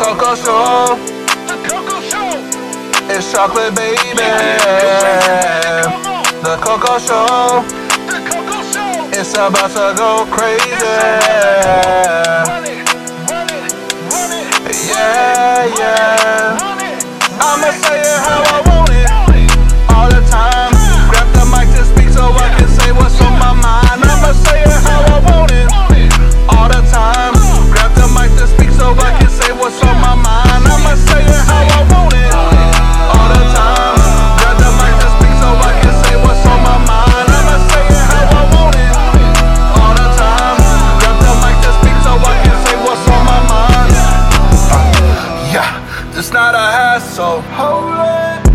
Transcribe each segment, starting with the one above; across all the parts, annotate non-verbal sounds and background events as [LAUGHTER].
Coco Show. The Coco Show. It's chocolate, baby. The Coco Show. The Coco Show. It's about to go crazy. Run it, run it, run it. Yeah, yeah. I'ma say it how I want it. All the time. Grab the mic to speak so I can say what's on my mind. I'ma say it how I want it. All the time. Uh. Grab the mic to speak so I can it's not a hassle.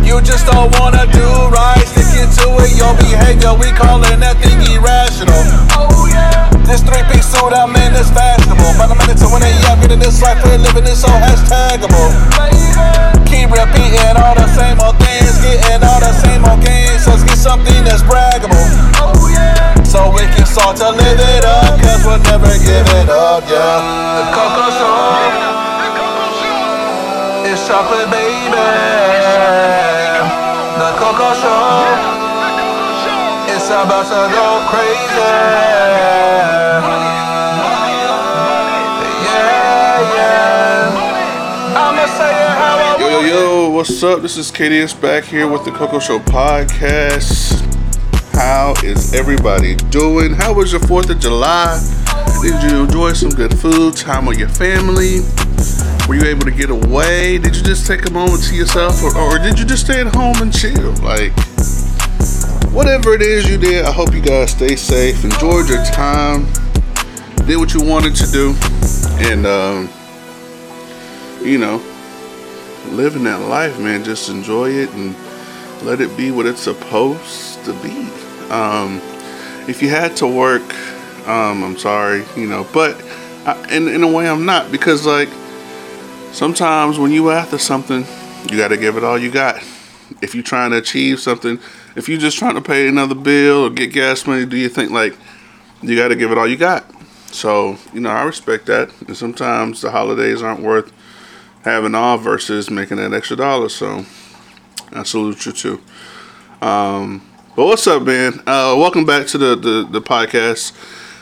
You just don't wanna do right. Sticking to it, your behavior, we calling that thing irrational. Oh yeah. This three-piece suit I'm in is fashionable. Minute to win it, yeah, I'm getting this life, we're living it so hashtagable. Keep repeating all the same old things, getting all the same old games. Let's get something that's braggable. So we can start to live it up, cause we'll never give it up, yeah. The Coco Show. It's chocolate, baby. The Coco Show. It's about to go crazy. Yo, yo, what's up? This is KDS back here with the Coco Show podcast. How is everybody doing? How was your 4th of July? Did you enjoy some good food, time with your family? Were you able to get away? Did you just take a moment to yourself? Or, or did you just stay at home and chill? Like, whatever it is you did, I hope you guys stay safe, enjoyed your time, did what you wanted to do, and, um, you know, living that life, man. Just enjoy it and let it be what it's supposed to be. Um, if you had to work, um, I'm sorry, you know, but I, in in a way, I'm not because like sometimes when you after something, you got to give it all you got. If you're trying to achieve something, if you're just trying to pay another bill or get gas money, do you think like you got to give it all you got? So you know, I respect that. And sometimes the holidays aren't worth having off versus making that extra dollar. So I salute you too. Um, but what's up, man? Uh, welcome back to the the, the podcast.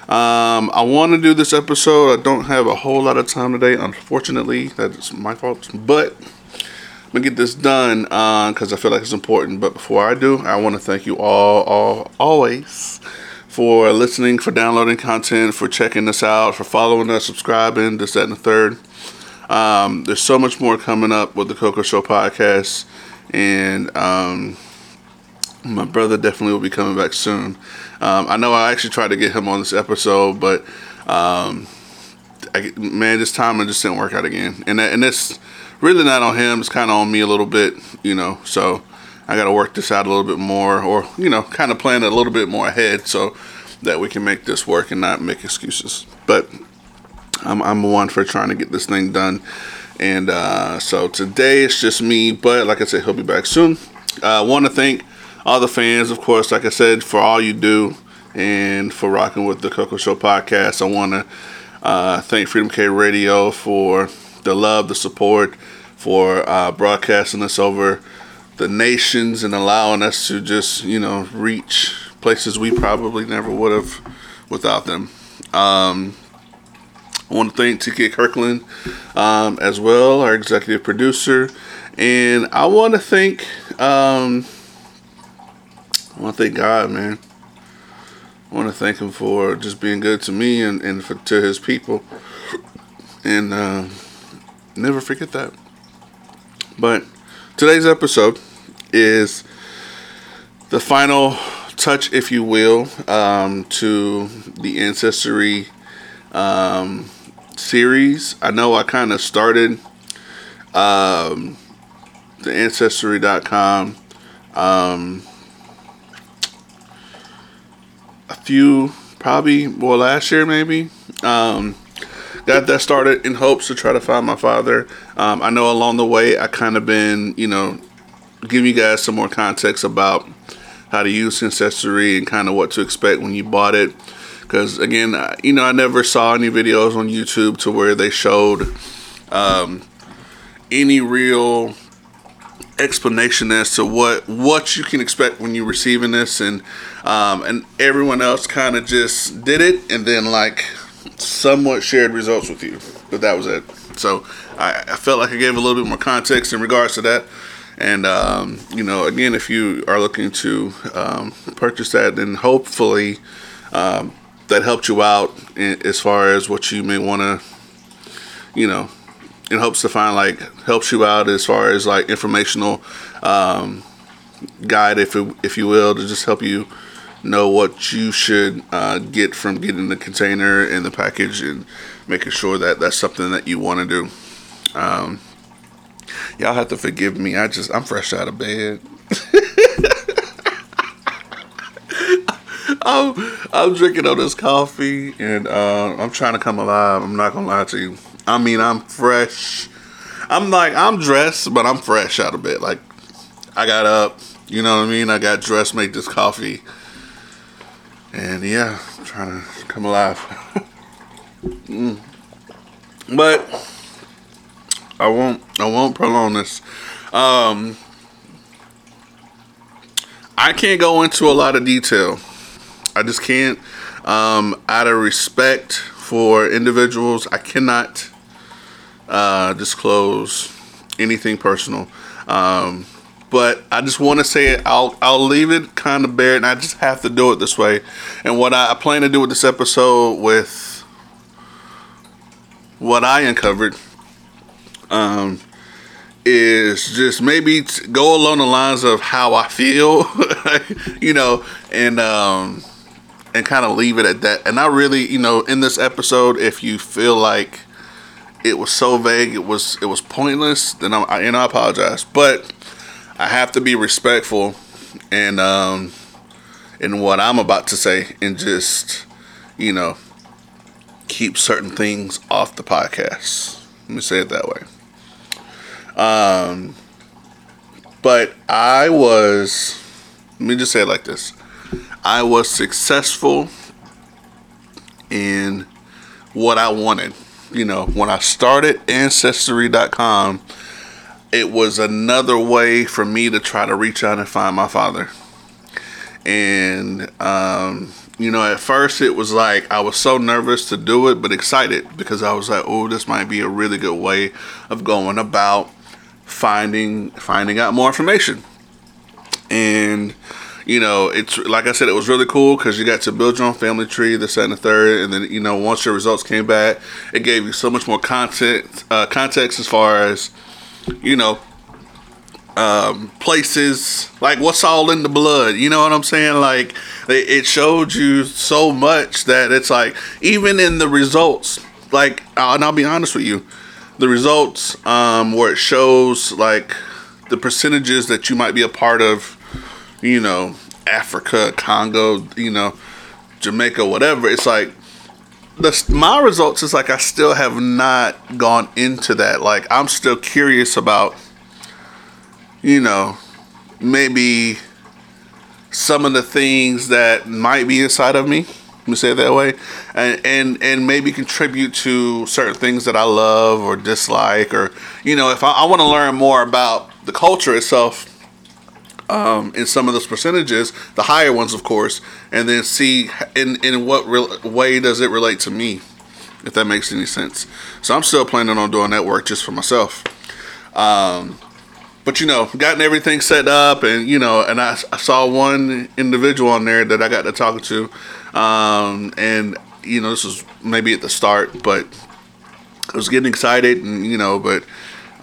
Um, I want to do this episode. I don't have a whole lot of time today, unfortunately. That's my fault. But I'm gonna get this done because I feel like it's important. But before I do, I want to thank you all, all, always for listening, for downloading content, for checking us out, for following us, subscribing, this, that, and the third. Um, there's so much more coming up with the Coco Show podcast, and um, my brother definitely will be coming back soon. Um, I know I actually tried to get him on this episode, but um, I, man, this time it just didn't work out again, and that, and it's really not on him. It's kind of on me a little bit, you know. So I got to work this out a little bit more, or you know, kind of plan a little bit more ahead, so that we can make this work and not make excuses. But I'm, I'm one for trying to get this thing done. And uh, so today it's just me, but like I said, he'll be back soon. I uh, want to thank all the fans, of course, like I said, for all you do and for rocking with the Coco Show podcast. I want to uh, thank Freedom K Radio for the love, the support, for uh, broadcasting us over the nations and allowing us to just, you know, reach places we probably never would have without them. Um, I want to thank TK Kirkland um, as well, our executive producer. And I want to thank, um, I want to thank God, man. I want to thank him for just being good to me and, and for, to his people. And uh, never forget that. But today's episode is the final touch, if you will, um, to the Ancestry um, series. I know I kind of started um, the Ancestry.com um, a few, probably, well, last year maybe. Um, got that started in hopes to try to find my father. Um, I know along the way I kind of been, you know, giving you guys some more context about how to use Ancestry and kind of what to expect when you bought it. Because again, I- you know, I never saw any videos on YouTube to where they showed um, any real explanation as to what what you can expect when you're receiving this. And um, and everyone else kind of just did it and then like somewhat shared results with you. But that was it. So I, I felt like I gave a little bit more context in regards to that. And um, you know again if you are looking to um, purchase that then hopefully um, that helped you out as far as what you may want to you know in hopes to find like helps you out as far as like informational um, guide, if it, if you will, to just help you know what you should uh, get from getting the container and the package and making sure that that's something that you want to do. Um, y'all have to forgive me. I just I'm fresh out of bed. [LAUGHS] I'm, I'm drinking all this coffee and uh, I'm trying to come alive. I'm not gonna lie to you. I mean, I'm fresh. I'm like, I'm dressed, but I'm fresh out of bed. Like, I got up, you know what I mean? I got dressed, made this coffee. And yeah, I'm trying to come alive. [LAUGHS] mm. But I won't I won't prolong this. Um I can't go into a lot of detail. I just can't. Um, out of respect for individuals, I cannot uh, disclose anything personal. Um, but I just want to say it. I'll I'll leave it kind of bare, and I just have to do it this way. And what I, plan to do with this episode, with what I uncovered, um, is just maybe go along the lines of how I feel, [LAUGHS] you know, and um, and kind of leave it at that. And I really, you know, in this episode, if you feel like it was so vague, it was it was pointless. Then I'm, I, and I apologize, but I have to be respectful and um, in what I'm about to say, and just you know keep certain things off the podcast. Let me say it that way. Um, but I was. Let me just say it like this. I was successful in what I wanted you know, when I started Ancestry.com, it was another way for me to try to reach out and find my father. And, um, you know, at first it was like I was so nervous to do it, but excited because I was like, oh, this might be a really good way of going about finding finding out more information. And you know, it's like I said, it was really cool because you got to build your own family tree, the second and the third, and then you know once your results came back, it gave you so much more content, uh, context as far as you know um, places like what's all in the blood. You know what I'm saying? Like it showed you so much that it's like even in the results, like and I'll be honest with you, the results um, where it shows like the percentages that you might be a part of you know, Africa, Congo, you know, Jamaica, whatever. It's like the my results is like I still have not gone into that. Like I'm still curious about, you know, maybe some of the things that might be inside of me. Let me say it that way, and and and maybe contribute to certain things that I love or dislike, or you know, if I, I want to learn more about the culture itself um, in some of those percentages, the higher ones, of course, and then see in in what re- way does it relate to me, if that makes any sense. So I'm still planning on doing that work just for myself. Um, but you know, gotten everything set up, and you know, and I, I saw one individual on there that I got to talk to, um, and you know, this was maybe at the start, but I was getting excited, and you know, but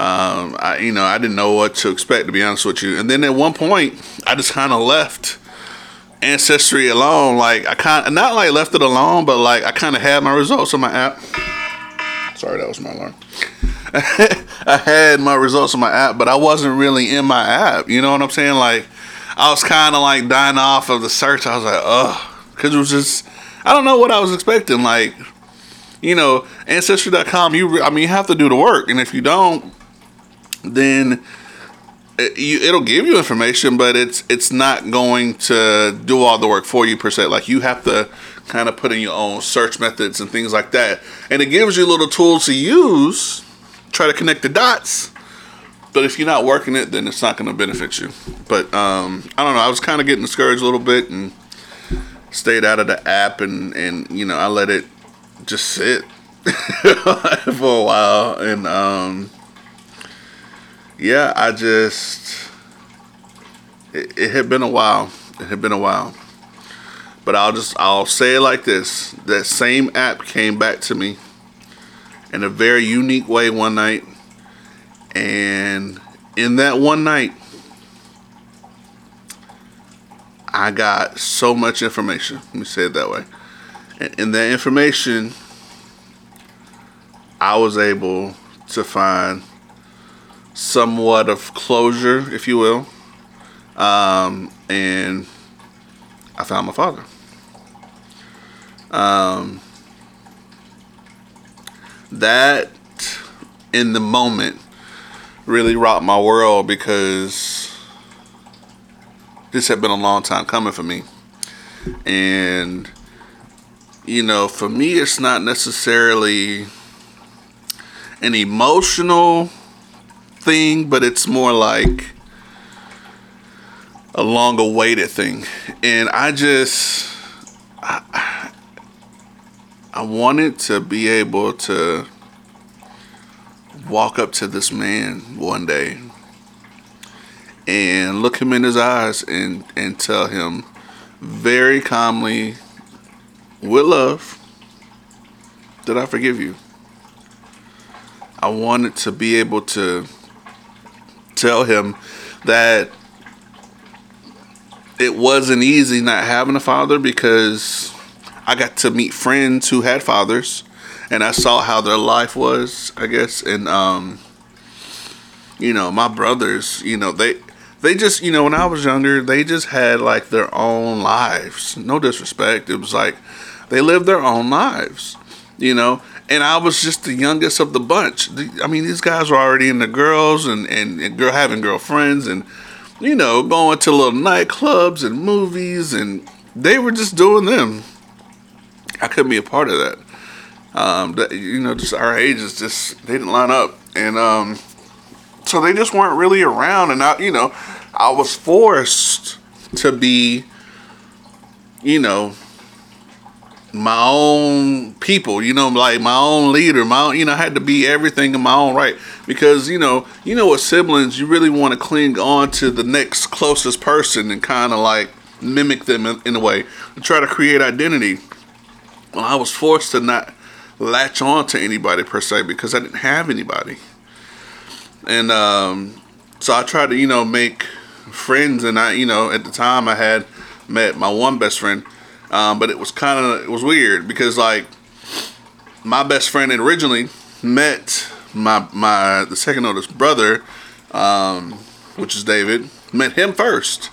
um, I, you know, I didn't know what to expect to be honest with you. And then at one point, I just kind of left Ancestry alone. Like I kind of not like left it alone, but like I kind of had my results on my app. Sorry, that was my alarm. [LAUGHS] I had my results on my app, but I wasn't really in my app. You know what I'm saying? Like I was kind of like dying off of the search. I was like, oh, because it was just I don't know what I was expecting. Like you know, ancestry.com. You I mean, you have to do the work, and if you don't, then it, you, it'll give you information, but it's it's not going to do all the work for you per se. Like you have to kind of put in your own search methods and things like that, and it gives you little tools to use, try to connect the dots, but if you're not working it, then it's not going to benefit you. But um, I don't know. I was kind of getting discouraged a little bit and stayed out of the app, and and you know I let it just sit [LAUGHS] for a while, and um, yeah, I just it, it had been a while. It had been a while. But I'll just I'll say it like this: that same app came back to me in a very unique way one night, and in that one night, I got so much information. Let me say it that way. And in that information, I was able to find somewhat of closure, if you will, um, and I found my father. Um, that in the moment really rocked my world because this had been a long time coming for me. And, you know, for me, it's not necessarily an emotional thing, but it's more like a long awaited thing. And I just, I, I wanted to be able to walk up to this man one day and look him in his eyes and, and tell him very calmly, with love, that I forgive you. I wanted to be able to tell him that it wasn't easy not having a father because I got to meet friends who had fathers and I saw how their life was, I guess, and um you know, my brothers, you know, they they just, you know, when I was younger, they just had like their own lives. No disrespect. It was like they lived their own lives, you know. And I was just the youngest of the bunch. I mean, these guys were already into girls and, and, and girl having girlfriends and, you know, going to little nightclubs and movies and they were just doing them. I couldn't be a part of that. Um, that, you know, just our ages just they didn't line up, and um, so they just weren't really around. And I, you know, I was forced to be, you know, my own people. You know, like my own leader. My, own, you know, I had to be everything in my own right because you know, you know, with siblings, you really want to cling on to the next closest person and kind of like mimic them in, in a way to try to create identity. Well, I was forced to not latch on to anybody per se because I didn't have anybody. And um, so I tried to, you know, make friends. And I, you know, at the time I had met my one best friend, um, but it was kind of it was weird because like my best friend originally met my my the second oldest brother, um, which is David, met him first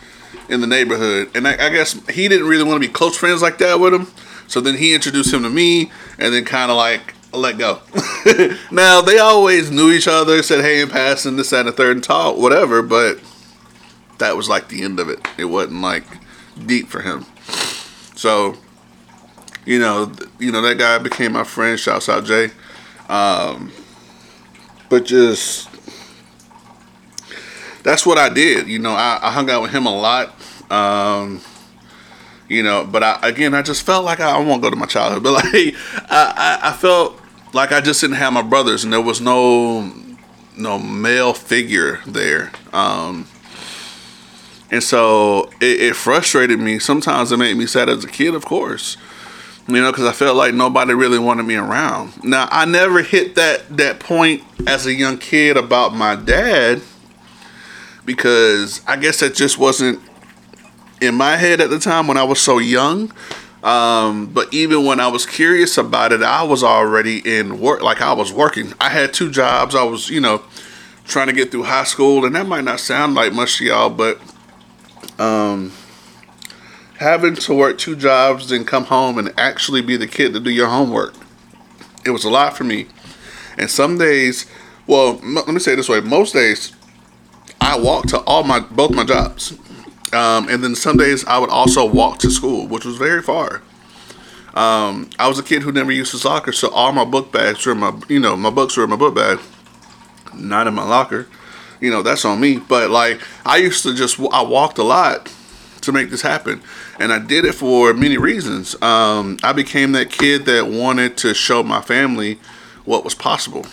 in the neighborhood, and I, I guess he didn't really want to be close friends like that with him. So then he introduced him to me, and then kind of like let go. [LAUGHS] now they always knew each other, said hey in passing, this, that, and the third, and talk, whatever. But that was like the end of it. It wasn't like deep for him. So, you know, you know that guy became my friend. Shouts out Jay. Um, but just that's what I did. You know, I, I hung out with him a lot. Um, you know. But I, again, I just felt like I, I won't go to my childhood, [LAUGHS] but like I, I, I felt like I just didn't have my brothers, and there was no no male figure there. Um, and so it, it, frustrated me. Sometimes it made me sad as a kid, of course, you know, because I felt like nobody really wanted me around. Now I never hit that that point as a young kid about my dad because I guess that just wasn't in my head at the time when I was so young. Um, but even when I was curious about it, I was already in work. Like I was working. I had two jobs. I was, you know, trying to get through high school, and that might not sound like much to y'all, but um, having to work two jobs, then come home and actually be the kid to do your homework, it was a lot for me. And some days, well, m- let me say it this way: most days, I walked to all my both my jobs. Um, and then some days I would also walk to school, which was very far. Um, I was a kid who never used to soccer, so all my book bags were in my, you know, my books were in my book bag, not in my locker. You know, that's on me. But like, I used to just I walked a lot to make this happen, and I did it for many reasons. Um, I became that kid that wanted to show my family what was possible.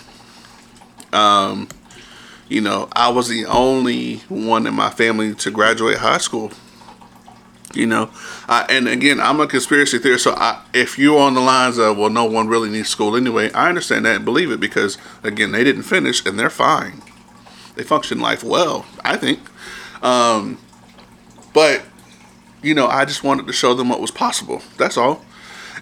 Um, you know, I was the only one in my family to graduate high school. You know, I, and again, I'm a conspiracy theorist. So I, if you're on the lines of, well, no one really needs school anyway, I understand that and believe it because, again, they didn't finish and they're fine. They function life well, I think. Um, but, you know, I just wanted to show them what was possible. That's all.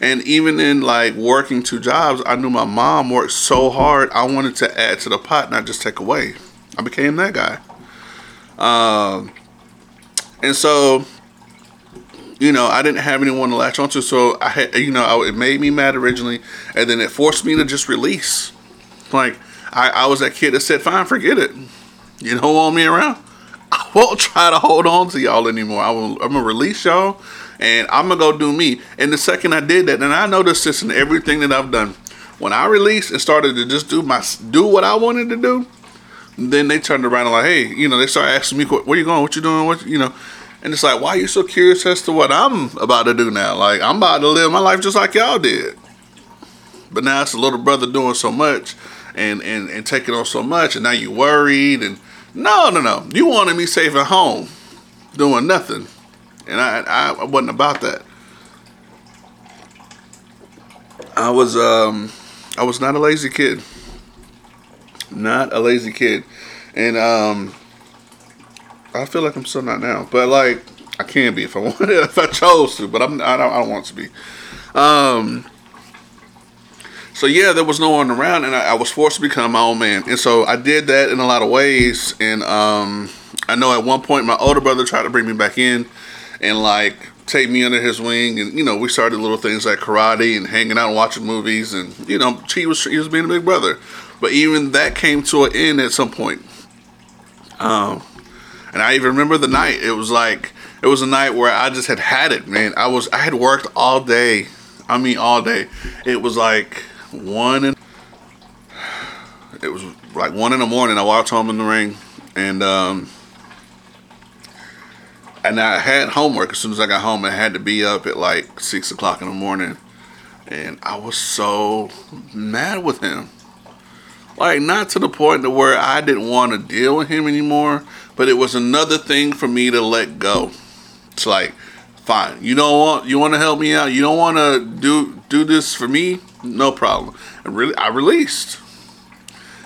And even in like working two jobs, I knew my mom worked so hard. I wanted to add to the pot, not just take away. I became that guy. Um, and so you know, I didn't have anyone to latch onto, so I had, you know, it made me mad originally, and then it forced me to just release. Like, I, I was that kid that said, "Fine, forget it. You don't want me around. [LAUGHS] I won't try to hold on to y'all anymore. I will, I'm gonna release y'all, and I'm gonna go do me." And the second I did that, and I noticed this in everything that I've done, when I released and started to just do my do what I wanted to do, then they turned around and like, "Hey, you know," they started asking me, "Where you going? What you doing? What you know?" And it's like, why are you so curious as to what I'm about to do now? Like, I'm about to live my life just like y'all did. But now it's a little brother doing so much and, and, and taking on so much, and now you worried. And no, no, no. You wanted me safe at home doing nothing. And I, I wasn't about that. I was um I was not a lazy kid. Not a lazy kid. And um I feel like I'm still not now, but like I can be if I [LAUGHS] wanted, if I chose to. But I'm I don't, I don't want to be. Um. So yeah, there was no one around, and I, I, was forced to become my own man. And so I did that in a lot of ways. And um, I know at one point my older brother tried to bring me back in, and like take me under his wing, and you know we started little things like karate and hanging out and watching movies, and you know he was he was being a big brother. But even that came to an end at some point. Um, and I even remember the night. It was like it was a night where I just had had it, man. I was I had worked all day. I mean, all day. It was like one and it was like one in the morning. I walked home in the ring, and um, and I had homework as soon as I got home. I had to be up at like six o'clock in the morning, and I was so mad with him. Like not to the point to where I didn't want to deal with him anymore, but it was another thing for me to let go. It's like, fine, you don't want you want to help me out. You don't want to do do this for me. No problem. And really, I released.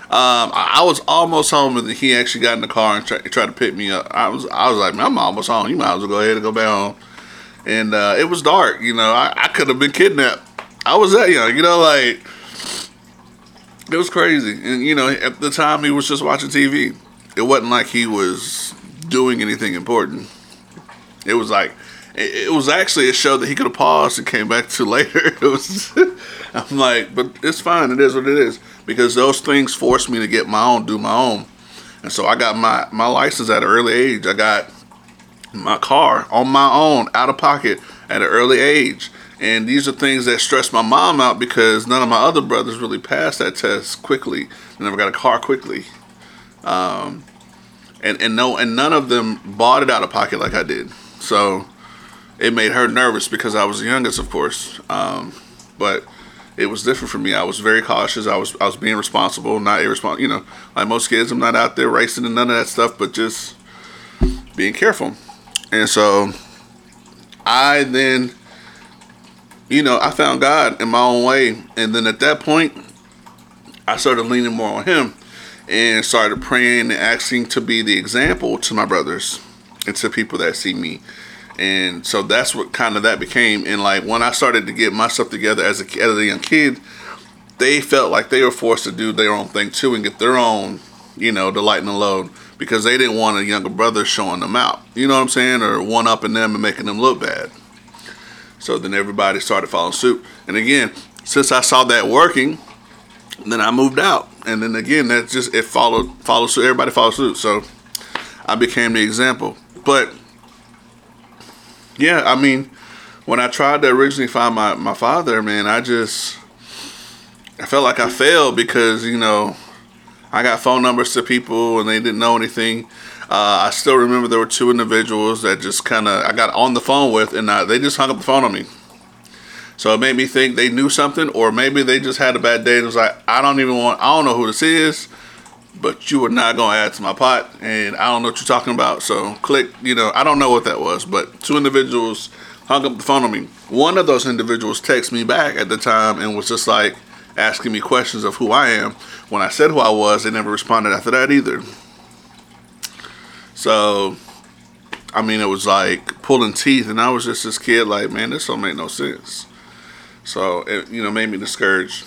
Um, I, I, was almost home, and he actually got in the car and tried, tried to pick me up. I was I was like, man, I'm almost home. You might as well go ahead and go back home. And uh, it was dark. You know, I, I could have been kidnapped. I was that young. You know, like it was crazy. And you know, at the time, he was just watching TV it wasn't like he was doing anything important. It was like it, was actually a show that he could have paused and came back to [LAUGHS] later. It was I'm like, but it's fine. It is what it is because those things forced me to get my own, do my own, and so I got my my license at an early age. I got my car on my own, out of pocket at an early age. And these are things that stressed my mom out because none of my other brothers really passed that test quickly. They never got a car quickly. Um, and and no and none of them bought it out of pocket like I did. So it made her nervous because I was the youngest, of course. Um, but it was different for me. I was very cautious. I was I was being responsible, not irresponsible. You know, like most kids, I'm not out there racing and none of that stuff, but just being careful. And so I then, you know, I found God in my own way, and then at that point, I started leaning more on Him and started praying and asking to be the example to my brothers and to people that see me. And so that's what kind of that became. And like when I started to get myself together as a, as a young kid, they felt like they were forced to do their own thing too and get their own, you know, the light and the load because they didn't want a younger brother showing them out. You know what I'm saying? Or one upping them and making them look bad. So then everybody started following suit. And again, since I saw that working, then I moved out and then again that just it followed followed suit everybody followed suit so i became the example but yeah i mean when i tried to originally find my, my father man i just i felt like i failed because you know I got phone numbers to people and they didn't know anything. Uh, I still remember there were two individuals that just kind of I got on the phone with and uh, they just hung up the phone on me. So it made me think they knew something, or maybe they just had a bad day. It was like, I don't even want, I don't know who this is, but you are not going to add to my pot, and I don't know what you're talking about. So click, you know, I don't know what that was, but two individuals hung up the phone on me. One of those individuals texted me back at the time and was just like asking me questions of who I am. When I said who I was, they never responded after that either. So, I mean, it was like pulling teeth, and I was just this kid, like, man, this don't make no sense. So it you know made me discouraged.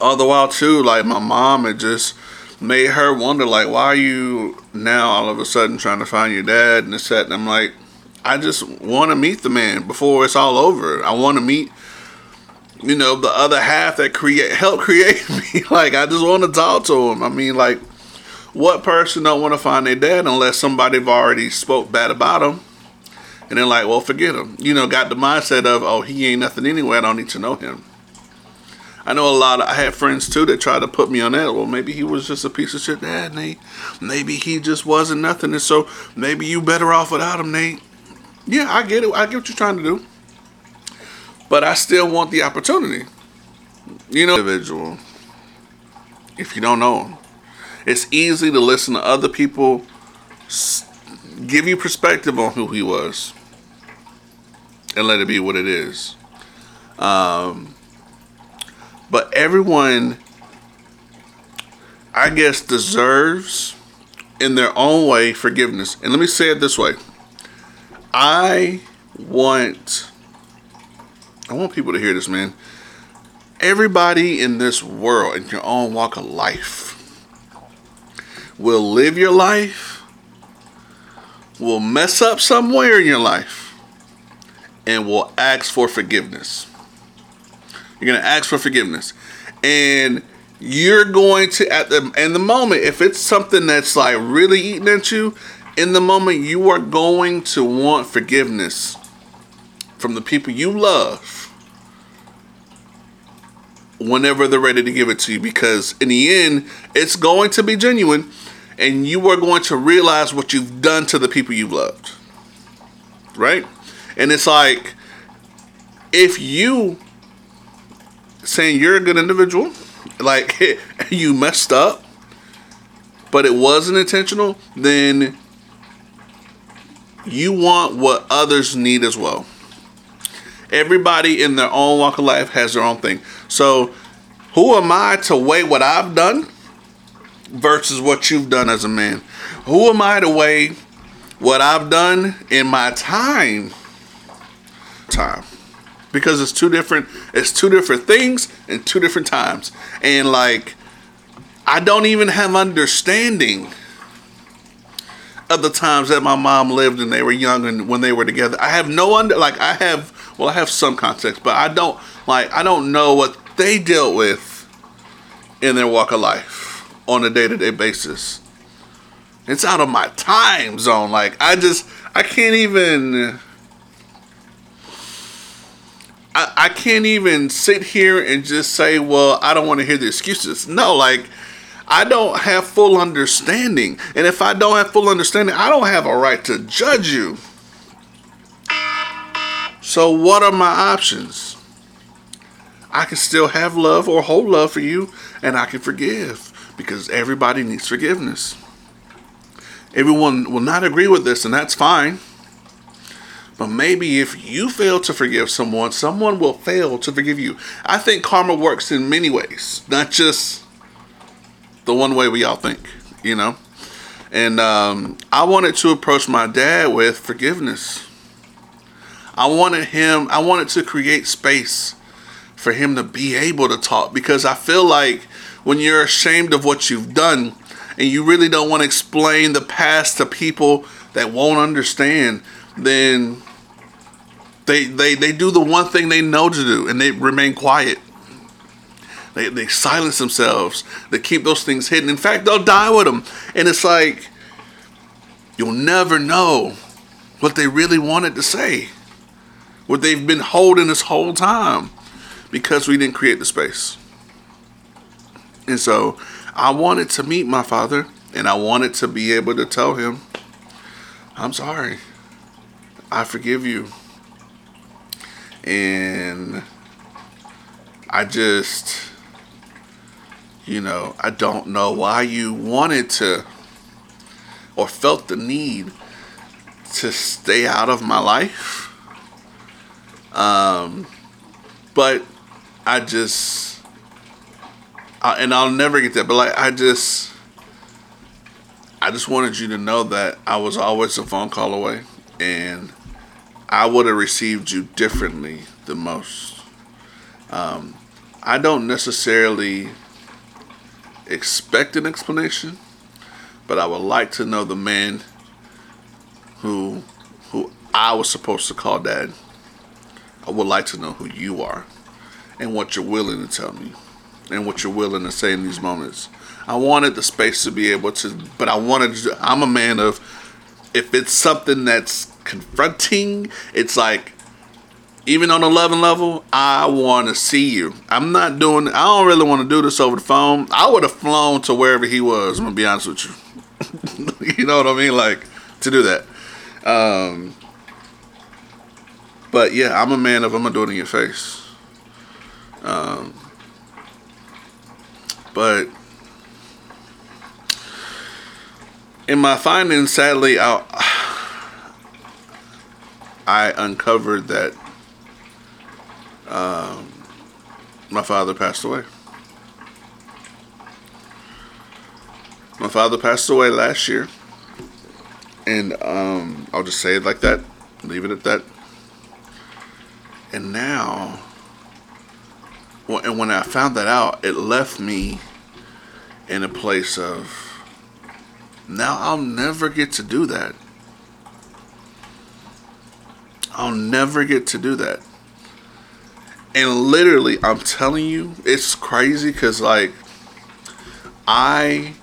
All the while too, like my mom had just made her wonder like why are you now all of a sudden trying to find your dad and this that and I'm like I just want to meet the man before it's all over. I want to meet you know the other half that create help [LAUGHS] create me. like I just want to talk to him. I mean like what person don't want to find their dad unless somebody have already spoke bad about him? And they're like, well, forget him. You know, got the mindset of, oh, he ain't nothing anyway. I don't need to know him. I know a lot of, I had friends too that tried to put me on that. Well, maybe he was just a piece of shit, Dad, Nate. Maybe he just wasn't nothing. And so maybe you better off without him, Nate. Yeah, I get it. I get what you're trying to do. But I still want the opportunity. You know, individual, if you don't know him, it's easy to listen to other people give you perspective on who he was and let it be what it is. Um, but everyone, I guess, deserves in their own way forgiveness. And let me say it this way I want. I want people to hear this, man. Everybody in this world, in your own walk of life, will live your life, will mess up somewhere in your life, and will ask for forgiveness. You're going to ask for forgiveness. And you're going to at the in the moment if it's something that's like really eating at you in the moment you are going to want forgiveness from the people you love whenever they're ready to give it to you because in the end it's going to be genuine and you are going to realize what you've done to the people you've loved right and it's like, if you saying you're a good individual, like [LAUGHS] you messed up, but it wasn't intentional, then you want what others need as well. Everybody in their own walk of life has their own thing. So, who am I to weigh what I've done versus what you've done as a man? Who am I to weigh what I've done in my time time because it's two different it's two different things and two different times. And like i don't even have understanding of the times that my mom lived and they were young and when they were together. I have no under like i have well i have some context but i don't like i don't know what they dealt with in their walk of life on a day-to-day basis. It's out of my time zone. Like i just i can't even I, can't even sit here and just say, well, I don't want to hear the excuses. No, like, I don't have full understanding. And if I don't have full understanding, I don't have a right to judge you. So, what are my options? I can still have love or hold love for you, and I can forgive because everybody needs forgiveness. Everyone will not agree with this, and that's fine. But maybe if you fail to forgive someone, someone will fail to forgive you. I think karma works in many ways, not just the one way we all think, you know? And um, I wanted to approach my dad with forgiveness. I wanted him, I wanted to create space for him to be able to talk because I feel like when you're ashamed of what you've done and you really don't want to explain the past to people that won't understand, then they, they, they do the one thing they know to do and they remain quiet. They, they silence themselves. They keep those things hidden. In fact, they'll die with them. And it's like, you'll never know what they really wanted to say. What they've been holding this whole time because we didn't create the space. And so I wanted to meet my father and I wanted to be able to tell him, I'm sorry. I forgive you. And I just, you know, I don't know why you wanted to or felt the need to stay out of my life. Um, but I just, I, and I'll never get that, but like, I just, I just wanted you to know that I was always a phone call away and I would have received you differently the most. Um, I don't necessarily expect an explanation, but I would like to know the man who who I was supposed to call dad. I would like to know who you are and what you're willing to tell me and what you're willing to say in these moments. I wanted the space to be able to, but I wanted to, I'm a man of, if it's something that's confronting, it's like, even on 11 level, I want to see you. I'm not doing, I don't really want to do this over the phone. I would have flown to wherever he was, I'm to be honest with you. [LAUGHS] you know what I mean? Like, to do that. Um, but yeah, I'm a man of I'm gonna do it in your face. Um, but in my findings, sadly, I I uncovered that um, my father passed away. My father passed away last year, and um, I'll just say it like that, leave it at that. And now, and when I found that out, it left me in a place of now I'll never get to do that. I'll never get to do that. And literally, I'm telling you, it's crazy because, like, I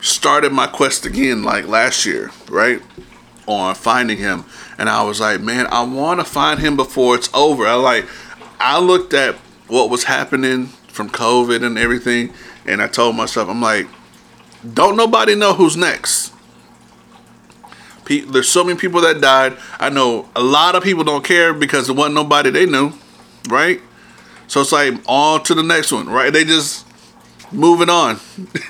started my quest again, like last year, right? On finding him and I was like, man, I want to find him before it's over. I like, I looked at what was happening from COVID and everything, and I told myself, I'm like, don't nobody know who's next. There's so many people that died. I know a lot of people don't care because there wasn't nobody they knew, right? So it's like on to the next one, right? They just moving on.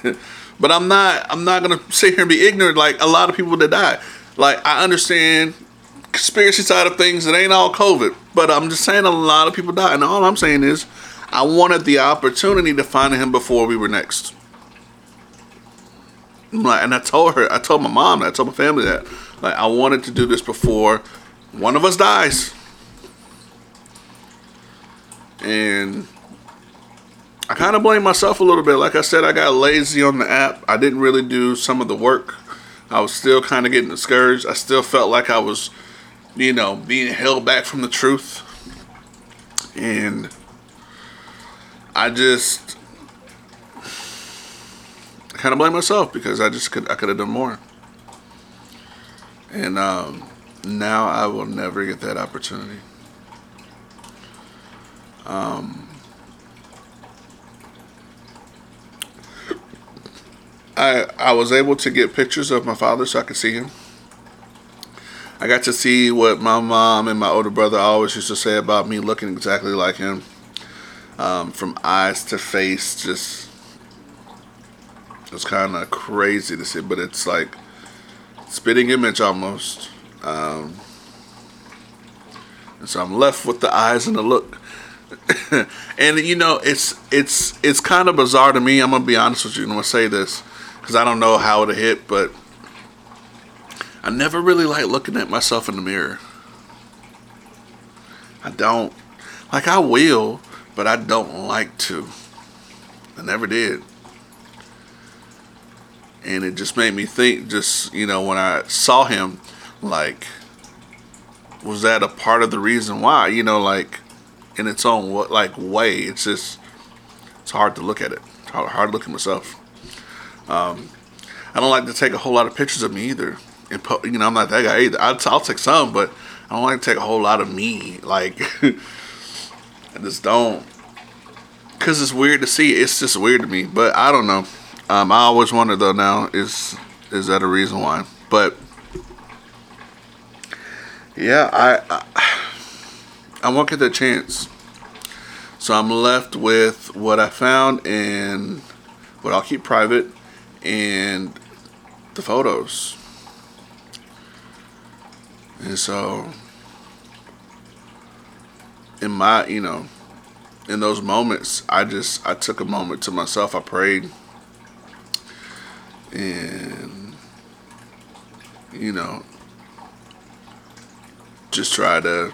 [LAUGHS] but I'm not. I'm not gonna sit here and be ignorant like a lot of people that died. Like I understand conspiracy side of things, it ain't all COVID. But I'm just saying a lot of people died. And all I'm saying is, I wanted the opportunity to find him before we were next. Like, and I told her, I told my mom, I told my family that, like, I wanted to do this before one of us dies. And I kind of blame myself a little bit. Like I said, I got lazy on the app. I didn't really do some of the work. I was still kind of getting discouraged. I still felt like I was you know, being held back from the truth. And I just kind of blame myself because I just could I could have done more. And um, now I will never get that opportunity. Um, I I was able to get pictures of my father so I could see him. I got to see what my mom and my older brother always used to say about me looking exactly like him. Um, from eyes to face, just it's kind of crazy to see, but it's like spitting image almost. Um, and so I'm left with the eyes and the look. [LAUGHS] and you know, it's it's it's kind of bizarre to me. I'm gonna be honest with you. I'm gonna say this because I don't know how it hit, but I never really like looking at myself in the mirror. I don't. Like, I will, but I don't like to. I never did. And it just made me think, just, you know, when I saw him, like, was that a part of the reason why? You know, like, in its own, like, way. It's just, it's hard to look at it. Hard, hard to look at myself. Um, I don't like to take a whole lot of pictures of me either And you know, I'm not that guy either. I'll, I'll take some, but I don't like to take a whole lot of me. [LAUGHS] Like, I just don't. because it's weird to see. It's just weird to me, but I don't know. Um, I always wonder though. Now is is that a reason why? But yeah, I I, I won't get that chance. So I'm left with what I found and what I'll keep private and the photos. And so in my, you know, in those moments, I just I took a moment to myself. I prayed and you know just try to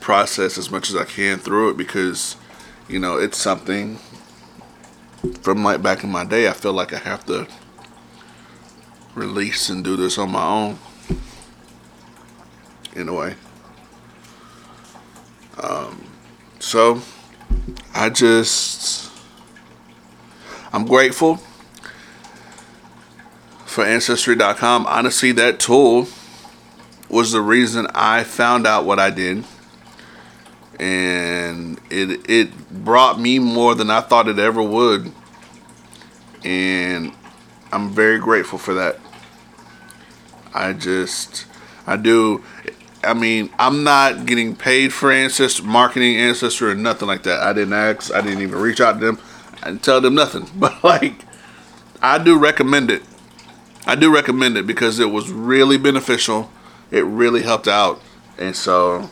process as much as I can through it because you know it's something from like back in my day I feel like I have to release and do this on my own in a way. Um, so I just I'm grateful for Ancestry.com. Honestly, that tool was the reason I found out what I did. And it it brought me more than I thought it ever would. And I'm very grateful for that. I just I do I mean, I'm not getting paid for Ancestry, marketing Ancestry, or nothing like that. I didn't ask. I didn't even reach out to them and tell them nothing. [LAUGHS] But like, I do recommend it. I do recommend it because it was really beneficial. It really helped out. And so,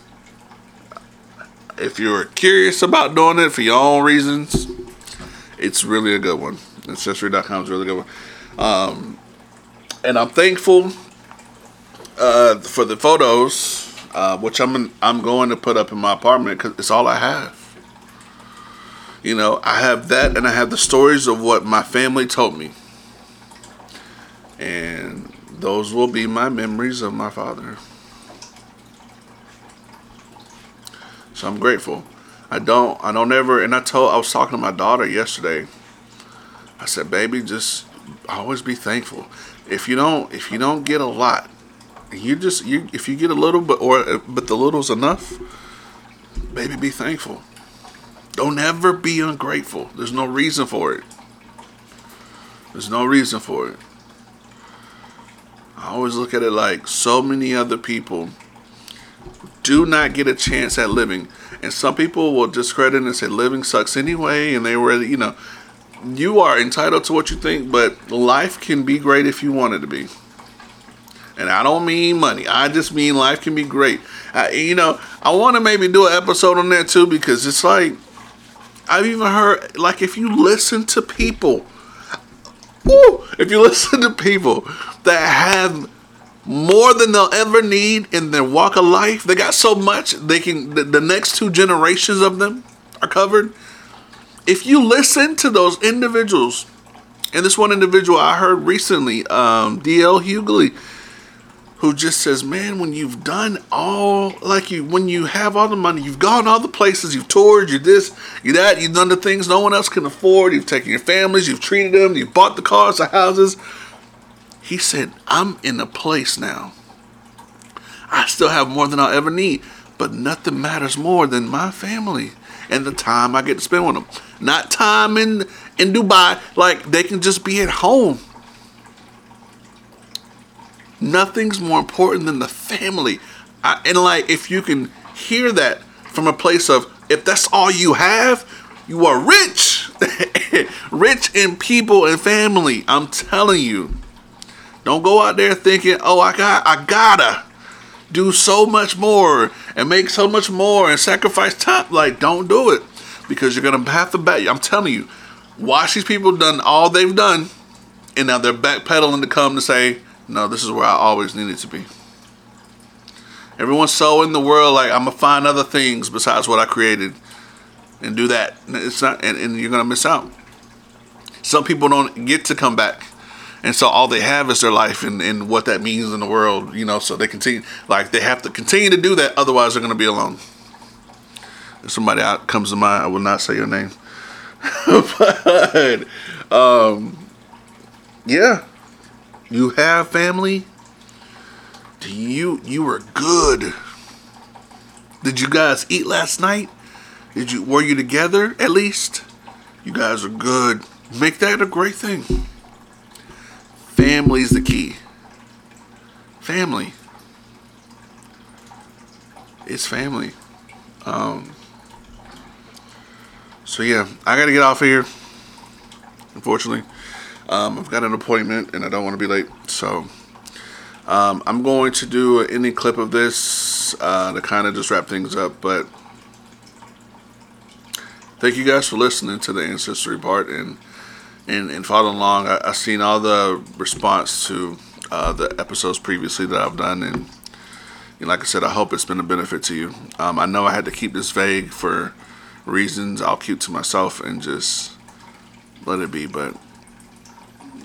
if you're curious about doing it for your own reasons, it's really a good one. Ancestry.com is really good one. Um, and I'm thankful uh, for the photos, uh, which I'm I'm going to put up in my apartment because it's all I have. You know, I have that, and I have the stories of what my family told me and those will be my memories of my father. So I'm grateful. I don't I don't ever and I told I was talking to my daughter yesterday. I said, "Baby, just always be thankful. If you don't if you don't get a lot, you just you if you get a little but or but the little's enough, baby, be thankful. Don't ever be ungrateful. There's no reason for it. There's no reason for it. I always look at it like so many other people do not get a chance at living. And some people will discredit and say living sucks anyway, and they were, you know, you are entitled to what you think, but life can be great if you want it to be. And I don't mean money. I just mean life can be great. I, you know, I want to maybe do an episode on that too because it's like I've even heard like if you listen to people Woo! If you [LAUGHS] listen to people that have more than they'll ever need in their walk of life, they got so much they can. The, the next two generations of them are covered. If you listen to those individuals, and this one individual I heard recently, um, D.L. Hughley who just says, "Man, when you've done all like you, when you have all the money, you've gone all the places, you've toured, you this, you that, you've done the things no one else can afford. You've taken your families, you've treated them, you've bought the cars, the houses." He said, "I'm in a place now. I still have more than I'll ever need, but nothing matters more than my family." and the time I get to spend with them. Not time in in Dubai, like they can just be at home. Nothing's more important than the family. I, and like, if you can hear that from a place of, if that's all you have, you are rich. [LAUGHS] rich in people and family. I'm telling you. Don't go out there thinking, oh, I got, I gotta do so much more and make so much more and sacrifice time. Like, don't do it because you're gonna have to bet. I'm telling you, watch these people done all they've done, and now they're backpedaling to come to say, no, this is where I always needed to be. Everyone's so in the world like I'm gonna find other things besides what I created and do that. It's not, and, and you're gonna miss out. Some people don't get to come back, and so all they have is their life and, and what that means in the world. You know, so they continue like they have to continue to do that. Otherwise, they're gonna be alone. If somebody out comes to mind, I will not say your name, [LAUGHS] but um, yeah you have family? You you were good? Did you guys eat last night? Did you were you together at least? You guys are good. Make that a great thing. Family's the key. Family. It's family. Um, so yeah, I gotta get off here. Unfortunately, um, I've got an appointment and I don't want to be late. So um, I'm going to do an ending clip of this uh, to kind of just wrap things up. But thank you guys for listening to the ancestry part and and, and following along. I, I've seen all the response to uh, the episodes previously that I've done, and, and like I said, I hope it's been a benefit to you. Um, I know I had to keep this vague for reasons I'll keep to myself and just let it be, but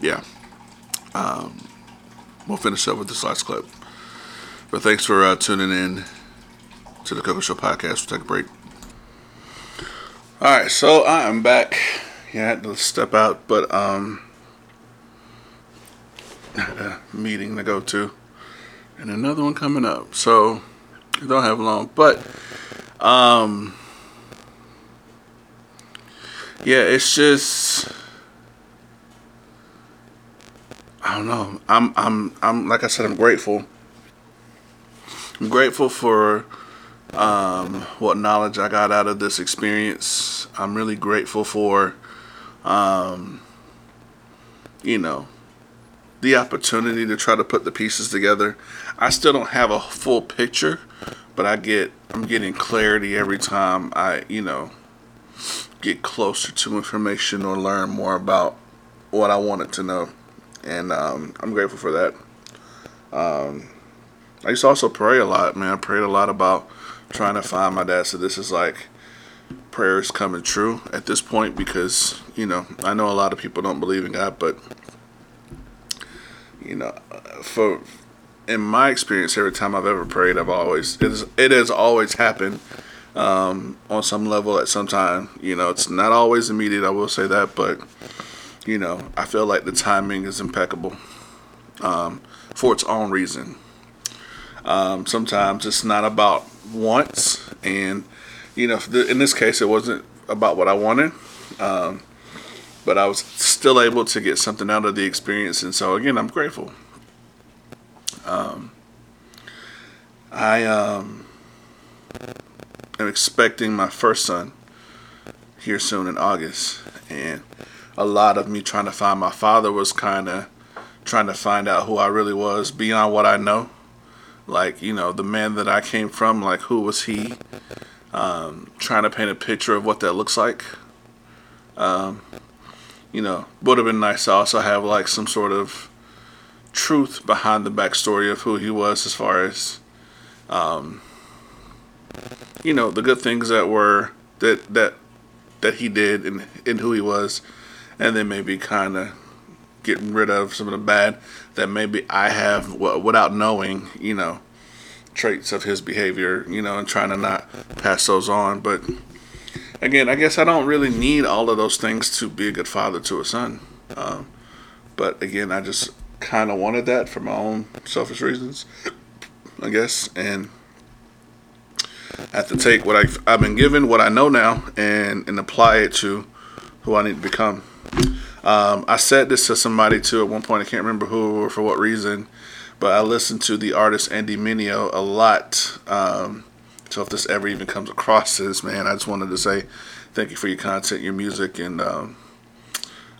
yeah. Um, we'll finish up with this last clip. But thanks for uh, tuning in to the Coco Show podcast. We'll take a break. All right, so I am back. Yeah, I had to step out, but um, a meeting to go to, and another one coming up. So I don't have long, but um, yeah, it's just I don't know. I'm I'm I'm like I said, I'm grateful. I'm grateful for um, what knowledge I got out of this experience. I'm really grateful for, um, you know, the opportunity to try to put the pieces together. I still don't have a full picture, but I get I'm getting clarity every time I, you know, get closer to information or learn more about what I wanted to know. And um, I'm grateful for that. Um, I used to also pray a lot, man. I prayed a lot about trying to find my dad. So this is like prayers coming true at this point because, you know, I know a lot of people don't believe in God, but, you know, for in my experience, every time I've ever prayed, I've always, it, is, it has always happened um, on some level at some time. You know, it's not always immediate, I will say that, but, you know, I feel like the timing is impeccable um, for its own reason. Um, sometimes it's not about wants, and you know, in this case, it wasn't about what I wanted, um, but I was still able to get something out of the experience, and so again, I'm grateful. Um, I um, am expecting my first son here soon in August, and a lot of me trying to find my father was kind of trying to find out who I really was beyond what I know. Like you know the man that I came from like who was he? Um, trying to paint a picture of what that looks like. Um, you know would have been nice to also have like some sort of truth behind the backstory of who he was as far as um, you know the good things that were that that that he did and, and who he was and then maybe kind of getting rid of some of the bad that maybe I have without knowing, you know, traits of his behavior, you know, and trying to not pass those on. But again, I guess I don't really need all of those things to be a good father to a son. Um, but again, I just kind of wanted that for my own selfish reasons, I guess. And I have to take what I've, I've been given, what I know now, and, and apply it to who I need to become. Um, I said this to somebody too at one point. I can't remember who or for what reason, but I listened to the artist Andy Mineo a lot. Um, so if this ever even comes across this, man, I just wanted to say thank you for your content, your music, and um,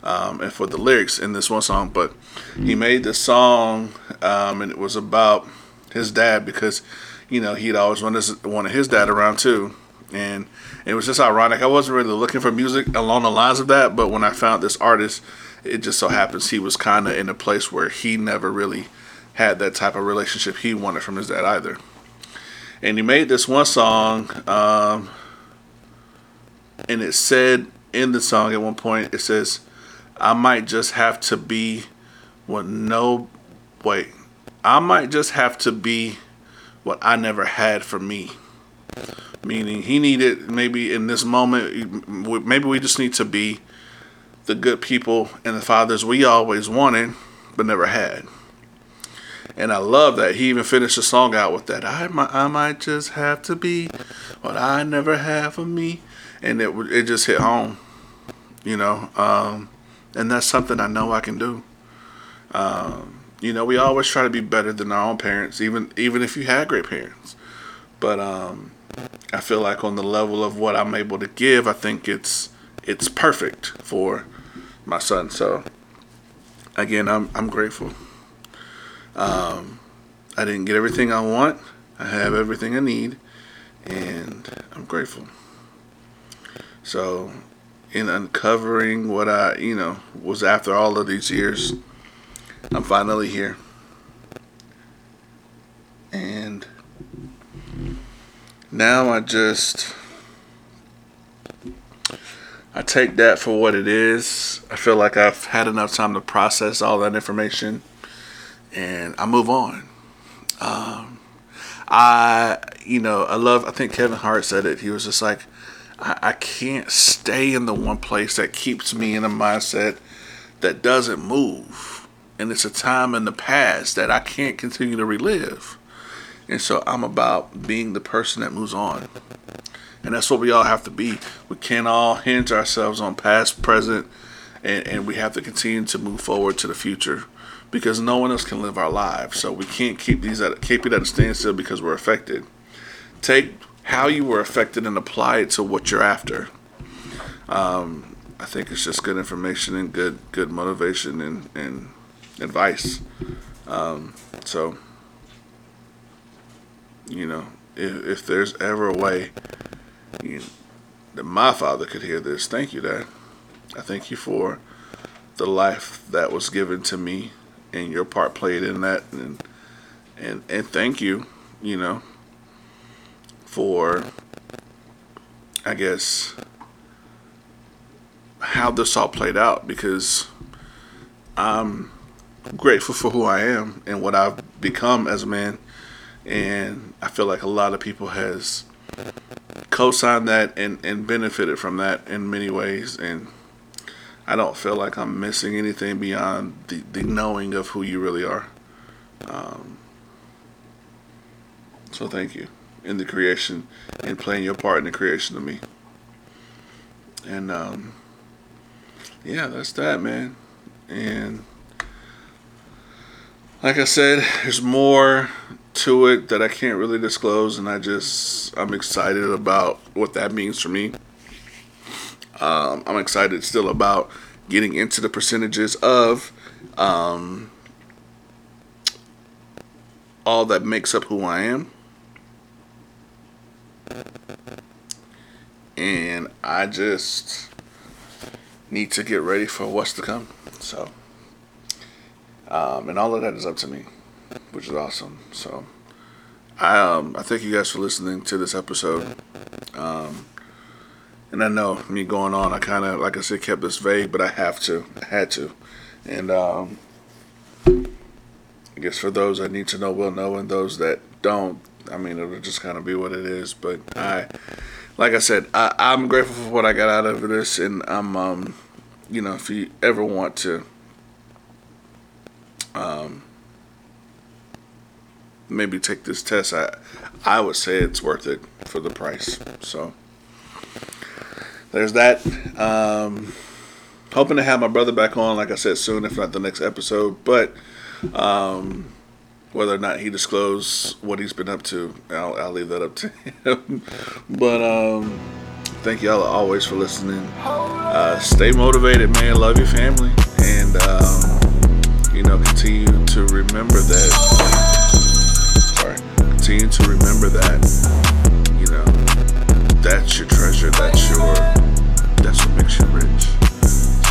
um, and for the lyrics in this one song. But he made this song, um, and it was about his dad because you know he'd always wanted wanted his dad around too, and it was just ironic. I wasn't really looking for music along the lines of that, but when I found this artist, it just so happens he was kind of in a place where he never really had that type of relationship he wanted from his dad either. And he made this one song, um, and it said in the song at one point, it says, I might just have to be what no, wait, I might just have to be what I never had for me meaning he needed maybe in this moment maybe we just need to be the good people and the fathers we always wanted but never had and I love that he even finished the song out with that I might, I might just have to be what I never had for me and it it just hit home you know, um, and that's something I know I can do. Um, you know, we always try to be better than our own parents, even even if you had great parents. But um, I feel like on the level of what I'm able to give, I think it's it's perfect for my son. So again, I'm I'm grateful. Um, I didn't get everything I want. I have everything I need, and I'm grateful. So, in uncovering what I, you know, was after all of these years, I'm finally here. And now I just I take that for what it is. I feel like I've had enough time to process all that information and I move on. Um, I, you know, I love, I think Kevin Hart said it. He was just like, I, I can't stay in the one place that keeps me in a mindset that doesn't move. And it's a time in the past that I can't continue to relive. And so I'm about being the person that moves on. And that's what we all have to be. We can't all hinge ourselves on past, present, and, and we have to continue to move forward to the future because no one else can live our lives. So we can't keep these at keep it at a standstill because we're affected. Take how you were affected and apply it to what you're after. Um, I think it's just good information and good good motivation and, and advice. Um, so you know, if, if there's ever a way you know, that my father could hear this. Thank you, Dad. I thank you for the life that was given to me and your part played in that and and and thank you, you know, for I guess how this all played out because I'm grateful for who I am and what I've become as a man and I feel like a lot of people has co-signed that and, and benefited from that in many ways and I don't feel like I'm missing anything beyond the, the knowing of who you really are. Um, so thank you in the creation and playing your part in the creation of me. And um, yeah, that's that, man. And like I said, there's more to it that I can't really disclose, and I just I'm excited about what that means for me. Um, I'm excited still about getting into the percentages of um, all that makes up who I am. And I just need to get ready for what's to come. So, um, and all of that is up to me which is awesome. So, I um I thank you guys for listening to this episode. Um, and I know me going on, I kind of like I said kept this vague, but I have to, I had to, and um, I guess for those that need to know will know, and those that don't, I mean it'll just kind of be what it is. But I, like I said, I, I'm grateful for what I got out of this, and I'm um, you know, if you ever want to um maybe take this test, I I would say it's worth it for the price. So there's that. Um, hoping to have my brother back on, like I said, soon, if not the next episode. But um, whether or not he disclose what he's been up to, I'll, I'll leave that up to him. [LAUGHS] but um, thank y'all always for listening. Uh, stay motivated, man. Love your family, and um, you know, continue to remember that continue to remember that, you know, that's your treasure, that's your, that's what makes you rich.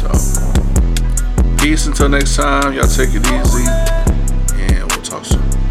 So, peace until next time. Y'all take it easy, and we'll talk soon.